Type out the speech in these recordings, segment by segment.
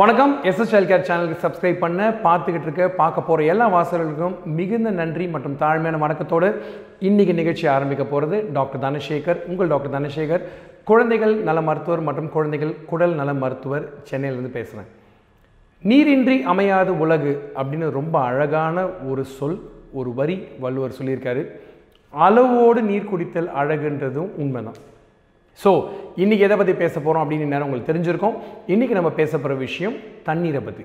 வணக்கம். SS child care சேனலுக்கு subscribe பண்ண பார்த்துக்கிட்டு இருக்க பார்க்க போகிற எல்லா வாசகர்களுக்கும் மிகுந்த நன்றி மற்றும் தாழ்மையான வணக்கத்தோடு இன்றைக்கி நிகழ்ச்சி ஆரம்பிக்க போகிறது டாக்டர் தனசேகர் உங்கள் டாக்டர் தனசேகர். குழந்தைகள் நல மருத்துவர் மற்றும் குழந்தைகள் குடல் நல மருத்துவர் சென்னையிலேருந்து பேசுகிறேன் நீரின்றி அமையாது உலகு அப்படின்னு ரொம்ப அழகான ஒரு சொல் ஒரு வரி வள்ளுவர் சொல்லியிருக்காரு. அளவோடு நீர் குடித்தல் அழகுன்றதும் உண்மைதான். ஸோ இன்றைக்கி எதை பற்றி பேச போகிறோம் அப்படின்னு நேரம் உங்களுக்கு தெரிஞ்சிருக்கோம். இன்றைக்கி நம்ம பேச போகிற விஷயம் தண்ணீரை பற்றி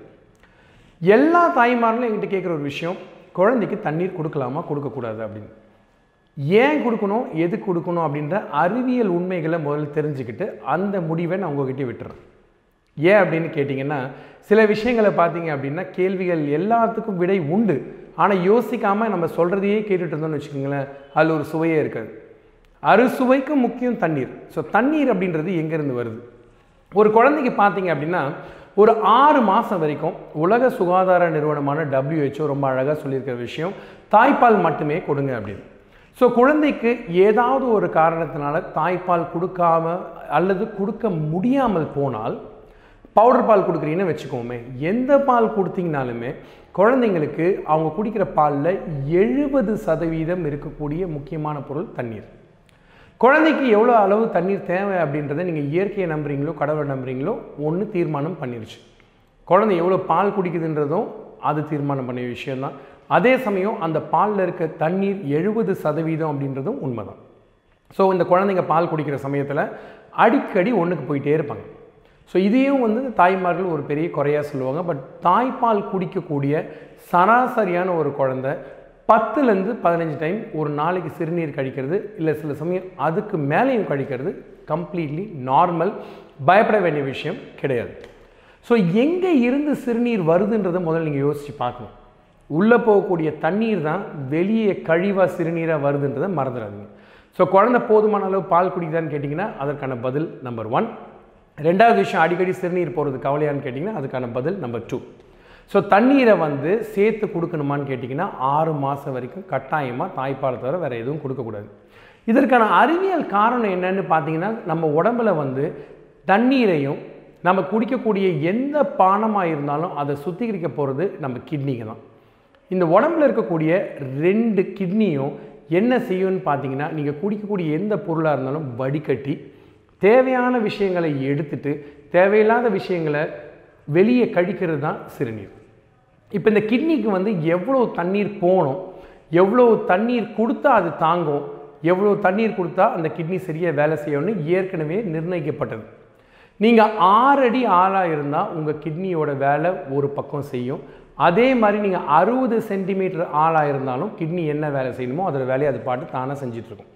எல்லா தாய்மார்களும் என்கிட்ட கேட்குற ஒரு விஷயம் குழந்தைக்கு தண்ணீர் கொடுக்கலாமா கொடுக்கக்கூடாது அப்படின்னு. ஏன் கொடுக்கணும் எது கொடுக்கணும் அப்படின்ற அறிவியல் உண்மைகளை முதல்ல தெரிஞ்சுக்கிட்டு அந்த முடிவை நான் உங்ககிட்ட விட்டுறேன். ஏன் அப்படின்னு கேட்டிங்கன்னா சில விஷயங்களை பார்த்தீங்க அப்படின்னா கேள்விகள் எல்லாத்துக்கும் விடை உண்டு. ஆனால் யோசிக்காமல் நம்ம சொல்கிறதையே கேட்டுட்டு இருந்தோம்னு வச்சுக்கோங்களேன் அதில் ஒரு சுவையே இருக்காது. அறுசுவைக்கு முக்கியம் தண்ணீர். ஸோ தண்ணீர் அப்படின்றது எங்கேருந்து வருது? ஒரு குழந்தைக்கு பார்த்தீங்க அப்படின்னா ஒரு ஆறு மாதம் வரைக்கும் உலக சுகாதார நிறுவனமான டபிள்யூஹெச்ஓ ரொம்ப அழகாக சொல்லியிருக்கிற விஷயம் தாய்ப்பால் மட்டுமே கொடுங்க அப்படின்னு. ஸோ குழந்தைக்கு ஏதாவது ஒரு காரணத்தினால தாய்ப்பால் கொடுக்காம அல்லது கொடுக்க முடியாமல் போனால் பவுடர் பால் கொடுக்குறீங்கன்னு வச்சுக்கோமே எந்த பால் கொடுத்தீங்கனாலுமே குழந்தைங்களுக்கு அவங்க குடிக்கிற பாலில் எழுபது சதவீதம் இருக்கக்கூடிய முக்கியமான பொருள் தண்ணீர். குழந்தைக்கு எவ்வளோ அளவு தண்ணீர் தேவை அப்படின்றத நீங்கள் இயற்கையை நம்புறீங்களோ கடவுளை நம்புறீங்களோ ஒன்று தீர்மானம் பண்ணிருச்சு. குழந்தை எவ்வளோ பால் குடிக்குதுன்றதும் அது தீர்மானம் பண்ணிய விஷயந்தான் அதே சமயம் அந்த பாலில் இருக்க தண்ணீர் எழுபது சதவீதம் அப்படின்றதும் உண்மைதான். ஸோ இந்த குழந்தைங்க பால் குடிக்கிற சமயத்தில் அடிக்கடி ஒன்றுக்கு போயிட்டே இருப்பாங்க. ஸோ இதையும் வந்து தாய்மார்கள் ஒரு பெரிய குறையாக சொல்லுவாங்க. பட் தாய்ப்பால் குடிக்கக்கூடிய சராசரியான ஒரு குழந்தை பத்துலேருந்து பதினஞ்சு டைம் ஒரு நாளைக்கு சிறுநீர் கழிக்கிறது இல்லை சில சமயம் அதுக்கு மேலேயும் கழிக்கிறது கம்ப்ளீட்லி நார்மல் பயப்பட வேண்டிய விஷயம் கிடையாது. ஸோ எங்கே இருந்து சிறுநீர் வருதுன்றதை முதல்ல நீங்கள் யோசித்து பார்க்கணும். உள்ளே போகக்கூடிய தண்ணீர் தான் வெளியே கழிவாக சிறுநீராக வருதுன்றதை மறந்துடாதீங்க. ஸோ குழந்தை போதுமான அளவு பால் குடிக்குதான்னு கேட்டிங்கன்னா அதற்கான பதில் நம்பர் ஒன் ரெண்டாவது விஷயம் அடிக்கடி சிறுநீர் போகிறது கவலையான்னு கேட்டிங்கன்னா அதுக்கான பதில் நம்பர் டூ ஸோ தண்ணீரை வந்து சேர்த்து கொடுக்கணுமான்னு கேட்டிங்கன்னா ஆறு மாதம் வரைக்கும் கட்டாயமாக தாய்ப்பாலை தவிர வேறு எதுவும் கொடுக்கக்கூடாது. இதற்கான அறிவியல் காரணம் என்னன்னு பார்த்தீங்கன்னா நம்ம உடம்புல வந்து தண்ணீரையும் நம்ம குடிக்கக்கூடிய எந்த பானமாக இருந்தாலும் அதை சுத்திகரிக்க போகிறது நம்ம கிட்னிக்கு தான். இந்த உடம்புல இருக்கக்கூடிய ரெண்டு கிட்னியும் என்ன செய்யும்னு பார்த்தீங்கன்னா நீங்கள் குடிக்கக்கூடிய எந்த பொருளாக இருந்தாலும் வடிகட்டி தேவையான விஷயங்களை எடுத்துட்டு தேவையில்லாத விஷயங்களை வெளியே கழிக்கிறது தான் சிறுநீர். இப்போ இந்த கிட்னிக்கு வந்து எவ்வளோ தண்ணீர் போகணும் எவ்வளோ தண்ணீர் கொடுத்தா அது தாங்கும் எவ்வளோ தண்ணீர் கொடுத்தா அந்த கிட்னி சரியாக வேலை செய்யணும்னு ஏற்கனவே நிர்ணயிக்கப்பட்டது. நீங்கள் ஆறடி ஆளாக இருந்தால் உங்கள் கிட்னியோட வேலை ஒரு பக்கம் செய்யும். அதே மாதிரி நீங்கள் அறுபது சென்டிமீட்டர் ஆளாக இருந்தாலும் கிட்னி என்ன வேலை செய்யணுமோ அதோட வேலையை அது பாட்டு தானாக செஞ்சிட்ருக்கும்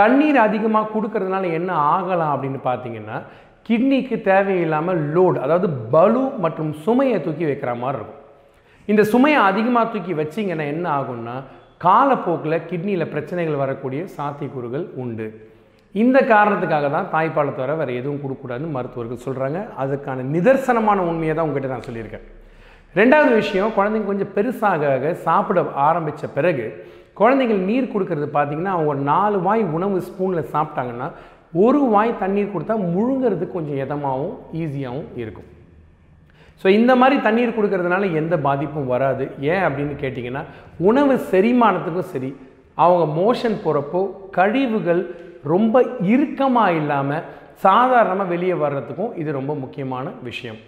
தண்ணீர் அதிகமாக கொடுக்கறதுனால என்ன ஆகலாம் அப்படின்னு பார்த்தீங்கன்னா கிட்னிக்கு தேவையில்லாமல் லோடு அதாவது பலு மற்றும் சுமையை தூக்கி வைக்கிற மாதிரி இருக்கும். இந்த சுமையை அதிகமாக தூக்கி வச்சிங்கன்னா என்ன ஆகும்னா காலப்போக்கில் கிட்னியில் பிரச்சனைகள் வரக்கூடிய சாத்தியக்கூறுகள் உண்டு. இந்த காரணத்துக்காக தான் தாய்ப்பாலை தவிர வேறு எதுவும் கொடுக்கக்கூடாதுன்னு மருத்துவர்கள் சொல்கிறாங்க அதுக்கான நிதர்சனமான உண்மையை தான் உங்ககிட்ட நான் சொல்லியிருக்கேன். ரெண்டாவது விஷயம் குழந்தைங்க கொஞ்சம் பெருசாக சாப்பிட ஆரம்பித்த பிறகு குழந்தைகள் நீர் கொடுக்கறது பார்த்தீங்கன்னா அவங்க நாலு வாய் உணவு ஸ்பூனில் சாப்பிட்டாங்கன்னா ஒரு வாய் தண்ணீர் கொடுத்தா முழுங்கிறதுக்கு கொஞ்சம் இதமாகவும் ஈஸியாகவும் இருக்கும். ஸோ இந்த மாதிரி தண்ணீர் கொடுக்கறதுனால எந்த பாதிப்பும் வராது. ஏன் அப்படின்னு கேட்டிங்கன்னா உணவு செரிமானத்துக்கும் சரி அவங்க மோஷன் போகிறப்போ கழிவுகள் ரொம்ப இறுக்கமாக இல்லாமல் சாதாரணமாக வெளியே வர்றதுக்கும் இது ரொம்ப முக்கியமான விஷயம்.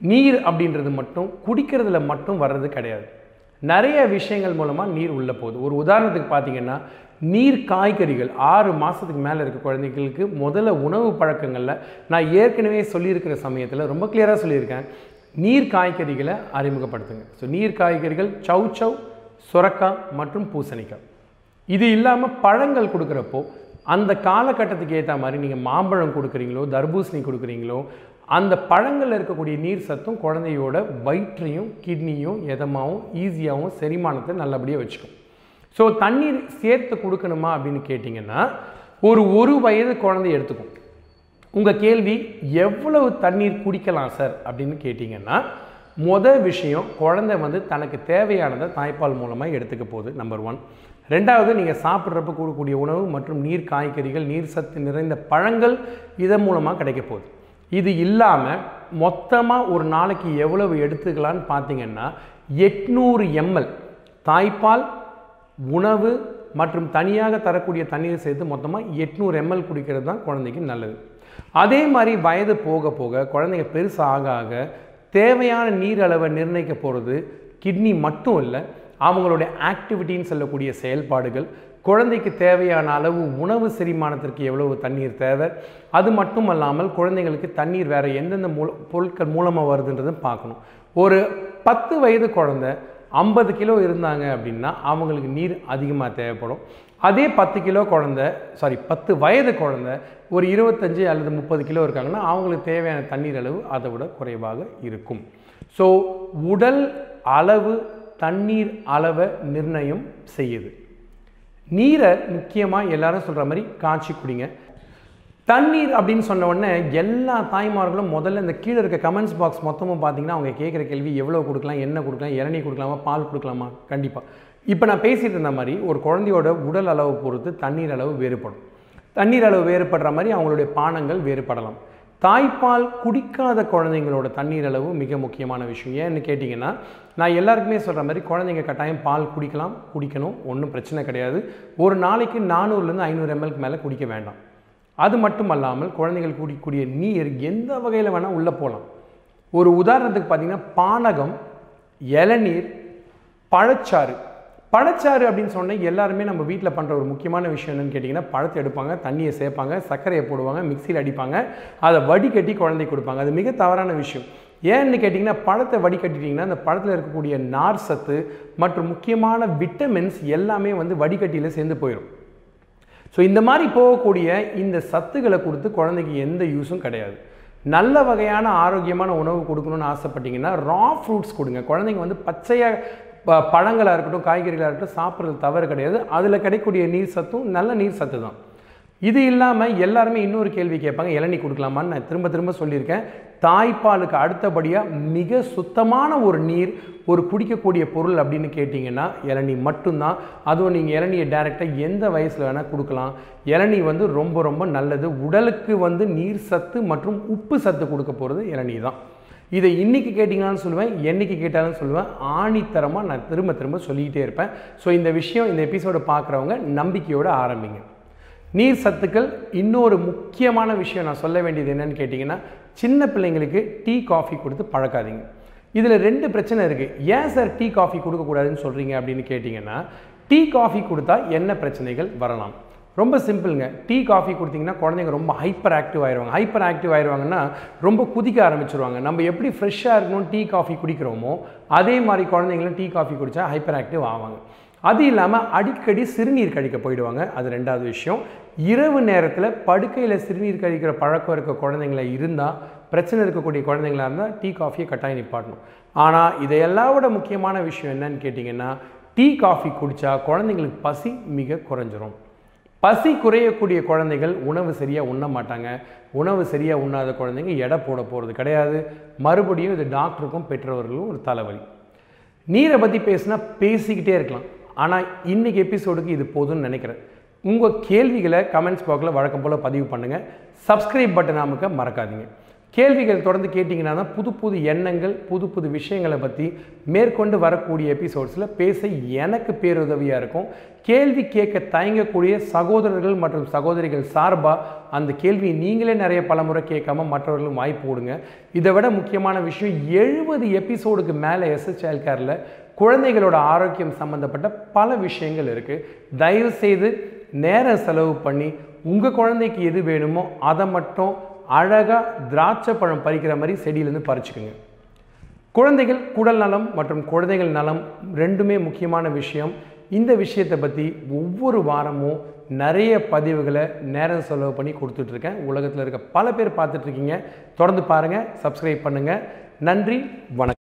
நீர் அப்படின்றது மட்டும் குடிக்கிறதுல மட்டும் வர்றது கிடையாது. நிறைய விஷயங்கள் மூலமாக நீர் உள்ளே போகுது. ஒரு உதாரணத்துக்கு பார்த்தீங்கன்னா நீர் காய்கறிகள் ஆறு மாதத்துக்கு மேலே இருக்க குழந்தைகளுக்கு முதல்ல உணவு பழக்கங்களில் நான் ஏற்கனவே சொல்லியிருக்கிற சமயத்தில் ரொம்ப கிளியராக சொல்லியிருக்கேன். நீர் காய்கறிகளை அறிமுகப்படுத்துங்க. ஸோ நீர் காய்கறிகள் சவு சவ் சுரக்காய் மற்றும் பூசணிக்காய். இது இல்லாமல் பழங்கள் கொடுக்குறப்போ அந்த காலகட்டத்துக்கு ஏற்ற மாதிரி நீங்கள் மாம்பழம் கொடுக்குறீங்களோ தர்பூசணி கொடுக்குறீங்களோ அந்த பழங்களில் இருக்கக்கூடிய நீர் சத்தும் குழந்தையோட வயிற்றையும் கிட்னியும் எதமாகவும் ஈஸியாகவும் செரிமானத்தை நல்லபடியாக வச்சுக்கும். ஸோ தண்ணீர் சேர்த்து கொடுக்கணுமா அப்படின்னு கேட்டிங்கன்னா ஒரு ஒரு வயது குழந்தை எடுத்துக்கும். உங்கள் கேள்வி எவ்வளவு தண்ணீர் குடிக்கலாம் சார்? அப்படின்னு கேட்டிங்கன்னா மொதல் விஷயம் குழந்தை வந்து தனக்கு தேவையானதை தாய்ப்பால் மூலமாக எடுத்துக்க போகுது நம்பர் ஒன் ரெண்டாவது நீங்கள் சாப்பிட்றப்ப கூடக்கூடிய உணவு மற்றும் நீர் காய்கறிகள் நீர் சத்து நிறைந்த பழங்கள் இதன் மூலமாக கிடைக்க போகுது. இது இல்லாமல் மொத்தமாக ஒரு நாளைக்கு எவ்வளவு எடுத்துக்கலான்னு பார்த்தீங்கன்னா எட்நூறு எம்எல் தாய்ப்பால் உணவு மற்றும் தனியாக தரக்கூடிய தண்ணீர் சேர்த்து மொத்தமாக எட்நூறு எம்எல் குடிக்கிறது தான் குழந்தைக்கு நல்லது. அதே மாதிரி வயது போக போக குழந்தைங்க பெருசு ஆக ஆக தேவையான நீர் அளவை நிர்ணயிக்க போகிறது கிட்னி மட்டும் இல்லை அவங்களுடைய ஆக்டிவிட்டின்னு சொல்லக்கூடிய செயல்பாடுகள் குழந்தைக்கு தேவையான அளவு உணவு செரிமானத்திற்கு எவ்வளவு தண்ணீர் தேவை? அது மட்டும் அல்லாமல் குழந்தைங்களுக்கு தண்ணீர் வேறு எந்தெந்த மூல பொருட்கள் மூலமாக வருதுன்றதை பார்க்கணும். ஒரு பத்து வயது குழந்தை ஐம்பது கிலோ இருந்தாங்க அப்படின்னா அவங்களுக்கு நீர் அதிகமாக தேவைப்படும். அதே பத்து கிலோ குழந்தை சாரி பத்து வயது குழந்தை ஒரு இருபத்தஞ்சி அல்லது முப்பது கிலோ இருக்காங்கன்னா அவங்களுக்கு தேவையான தண்ணீர் அளவு அதை விட குறைவாக இருக்கும். ஸோ உடல் அளவு தண்ணீர் அளவை நிர்ணயம் செய்யுது. நீரை முக்கியமாக எல்லாரும் சொல்கிற மாதிரி காய்ச்சி குடிங்க. தண்ணீர் அப்படின்னு சொன்ன உடனே எல்லா தாய்மார்களும் முதல்ல இந்த கீழே இருக்க கமெண்ட்ஸ் பாக்ஸ் மொத்தமும் பார்த்தீங்கன்னா அவங்க கேட்குற கேள்வி எவ்வளோ கொடுக்கலாம் என்ன கொடுக்கலாம் இளநீர் கொடுக்கலாமா பால் கொடுக்கலாமா? கண்டிப்பாக இப்போ நான் பேசிகிட்டு இருந்த மாதிரி ஒரு குழந்தையோட உடல் அளவு பொறுத்து தண்ணீர் அளவு வேறுபடும். தண்ணீர் அளவு வேறுபடுற மாதிரி அவங்களுடைய பானங்கள் வேறுபடலாம். தாய்ப்பால் குடிக்காத குழந்தைங்களோட தண்ணீர் அளவு மிக முக்கியமான விஷயம். ஏன்னு கேட்டிங்கன்னா நான் எல்லாருக்குமே சொல்கிற மாதிரி குழந்தைங்க கட்டாயம் பால் குடிக்கலாம் குடிக்கணும் ஒன்றும் பிரச்சனை கிடையாது. ஒரு நாளைக்கு நானூறுலேருந்து ஐநூறு எம்எல்க்கு மேலே குடிக்க வேண்டாம். அது மட்டும் அல்லாமல் குழந்தைகள் குடிக்கக்கூடிய நீர் எந்த வகையில் வேணால் உள்ளே போகலாம் ஒரு உதாரணத்துக்கு பார்த்தீங்கன்னா பானகம் இளநீர் பழச்சாறு பழச்சாறு அப்படின்னு சொன்னால் எல்லாருமே நம்ம வீட்டில் பண்ணுற ஒரு முக்கியமான விஷயம் என்னென்னு கேட்டிங்கன்னா பழத்தை எடுப்பாங்க தண்ணியை சேர்ப்பாங்க சர்க்கரையை போடுவாங்க மிக்சியில் அடிப்பாங்க அதை வடிகட்டி குழந்தைக்கு கொடுப்பாங்க. அது மிக தவறான விஷயம். ஏன்னு கேட்டிங்கன்னா பழத்தை வடிகட்டிட்டிங்கன்னா அந்த பழத்தில் இருக்கக்கூடிய நார் சத்து மற்றும் முக்கியமான விட்டமின்ஸ் எல்லாமே வந்து வடிகட்டியில் சேர்ந்து போயிடும் ஸோ இந்த மாதிரி போகக்கூடிய இந்த சத்துக்களை கொடுத்து குழந்தைக்கு எந்த யூஸும் கிடையாது. நல்ல வகையான ஆரோக்கியமான உணவு கொடுக்கணும்னு ஆசைப்பட்டீங்கன்னா ரா ஃப்ரூட்ஸ் கொடுங்க. குழந்தைங்க வந்து பச்சையாக பழங்களாக இருக்கட்டும் காய்கறிகளாக இருக்கட்டும் சாப்பிட்றது தவறு கிடையாது. அதில் கிடைக்கக்கூடிய நீர் சத்தும் நல்ல நீர் சத்து தான். இது இல்லாமல் எல்லாருமே இன்னொரு கேள்வி கேட்பாங்க இளநீ கொடுக்கலாமான்னு நான் திரும்ப திரும்ப சொல்லியிருக்கேன். தாய்ப்பாலுக்கு அடுத்தபடியாக மிக சுத்தமான ஒரு நீர் ஒரு குடிக்கக்கூடிய பொருள் அப்படின்னு கேட்டிங்கன்னா இளநீ மட்டும்தான். அதுவும் நீங்கள் இளநியை டைரெக்டாக எந்த வயசில் வேணால் கொடுக்கலாம். இளநீ வந்து ரொம்ப ரொம்ப நல்லது. உடலுக்கு வந்து நீர் சத்து மற்றும் உப்பு சத்து கொடுக்க போகிறது இளநீ தான். இதை இன்னைக்கு கேட்டிங்கனாலும் சொல்லுவேன் என்னைக்கு கேட்டாலும் சொல்லுவேன். ஆணித்தரமாக நான் திரும்ப திரும்ப சொல்லிக்கிட்டே இருப்பேன். ஸோ இந்த விஷயம் இந்த எபிசோடை பார்க்குறவங்க நம்பிக்கையோடு ஆரம்பிங்க. நீர் சத்துக்கள் இன்னொரு முக்கியமான விஷயம் நான் சொல்ல வேண்டியது என்னன்னு கேட்டிங்கன்னா சின்ன பிள்ளைங்களுக்கு டீ காஃபி கொடுத்து பழக்காதீங்க. இதில் ரெண்டு பிரச்சனை இருக்குது ஏன் சார் டீ காஃபி கொடுக்கக்கூடாதுன்னு சொல்கிறீங்க அப்படின்னு கேட்டிங்கன்னா டீ காஃபி கொடுத்தா என்ன பிரச்சனைகள் வரலாம்? ரொம்ப சிம்பிளுங்க. டீ காஃபி கொடுத்தீங்கன்னா குழந்தைங்க ரொம்ப ஹைப்பர் ஆக்டிவ் ஆயிடுவாங்க ஹைப்பர் ஆக்டிவ் ஆயிடுவாங்கன்னா ரொம்ப குதிக்க ஆரம்பிச்சிருவாங்க. நம்ம எப்படி ஃப்ரெஷ்ஷாக இருக்கணும் டீ காஃபி குடிக்கிறோமோ அதே மாதிரி குழந்தைங்களும் டீ காஃபி குடித்தா ஹைப்பர் ஆக்டிவ் ஆவாங்க. அது இல்லாமல் அடிக்கடி சிறுநீர் கழிக்க போயிடுவாங்க. அது ரெண்டாவது விஷயம். இரவு நேரத்தில் படுக்கையில் சிறுநீர் கழிக்கிற பழக்கம் இருக்க குழந்தைங்கள இருந்தால் பிரச்சனை இருக்கக்கூடிய குழந்தைங்களா இருந்தால் டீ காஃபியை கட்டாயம் நிப்பாட்டணும். ஆனால் இதையெல்லாம் விட முக்கியமான விஷயம் என்னன்னு கேட்டிங்கன்னா டீ காஃபி குடித்தா குழந்தைங்களுக்கு பசி மிக குறைஞ்சிரும். பசி குறையக்கூடிய குழந்தைகள் உணவு சரியாக உண்ண மாட்டாங்க. உணவு சரியாக உண்ணாத குழந்தைங்க எடை போட போகிறது கிடையாது. மறுபடியும் இது டாக்டருக்கும் பெற்றவர்களும் ஒரு தலைவலி. நீரை பற்றி பேசினா பேசிக்கிட்டே இருக்கலாம். ஆனால் இன்றைக்கி எபிசோடுக்கு இது போதும்னு நினைக்கிறேன். உங்கள் கேள்விகளை கமெண்ட்ஸ் பாக்ஸில் வழக்கம் போல் பதிவு பண்ணுங்கள் சப்ஸ்கிரைப் பட்டன் அமுக்க மறக்காதீங்க. கேள்விகள் தொடர்ந்து கேட்டிங்கன்னா தான் புது புது எண்ணங்கள் புது புது விஷயங்களை பற்றி மேற்கொண்டு வரக்கூடிய எபிசோட்ஸில் பேச எனக்கு பேருதவியாக இருக்கும். கேள்வி கேட்க தயங்கக்கூடிய சகோதரர்கள் மற்றும் சகோதரிகள் சார்பாக அந்த கேள்வியை நீங்களே நிறைய பலமுறை கேட்காம மற்றவர்களும் வாய்ப்பு கொடுங்க. இதை விட முக்கியமான விஷயம் எழுபது எபிசோடுக்கு மேலே எஸ்எஸ்எல் கேரில் குழந்தைகளோட ஆரோக்கியம் சம்மந்தப்பட்ட பல விஷயங்கள் இருக்குது தயவுசெய்து நேரம் செலவு பண்ணி உங்கள் குழந்தைக்கு எது வேணுமோ அதை மட்டும் அழகாக திராட்சை பழம் பறிக்கிற மாதிரி செடியிலேருந்து பறிச்சுக்குங்க. குழந்தைகள் குடல் நலம் மற்றும் குழந்தைகள் நலம் ரெண்டுமே முக்கியமான விஷயம். இந்த விஷயத்தை பற்றி ஒவ்வொரு வாரமும் நிறைய பதிவுகளை நேரம் செலவு பண்ணி கொடுத்துட்ருக்கேன். உலகத்தில் இருக்க பல பேர் பார்த்துட்ருக்கீங்க. தொடர்ந்து பாருங்கள் சப்ஸ்கிரைப் பண்ணுங்கள் நன்றி வணக்கம்.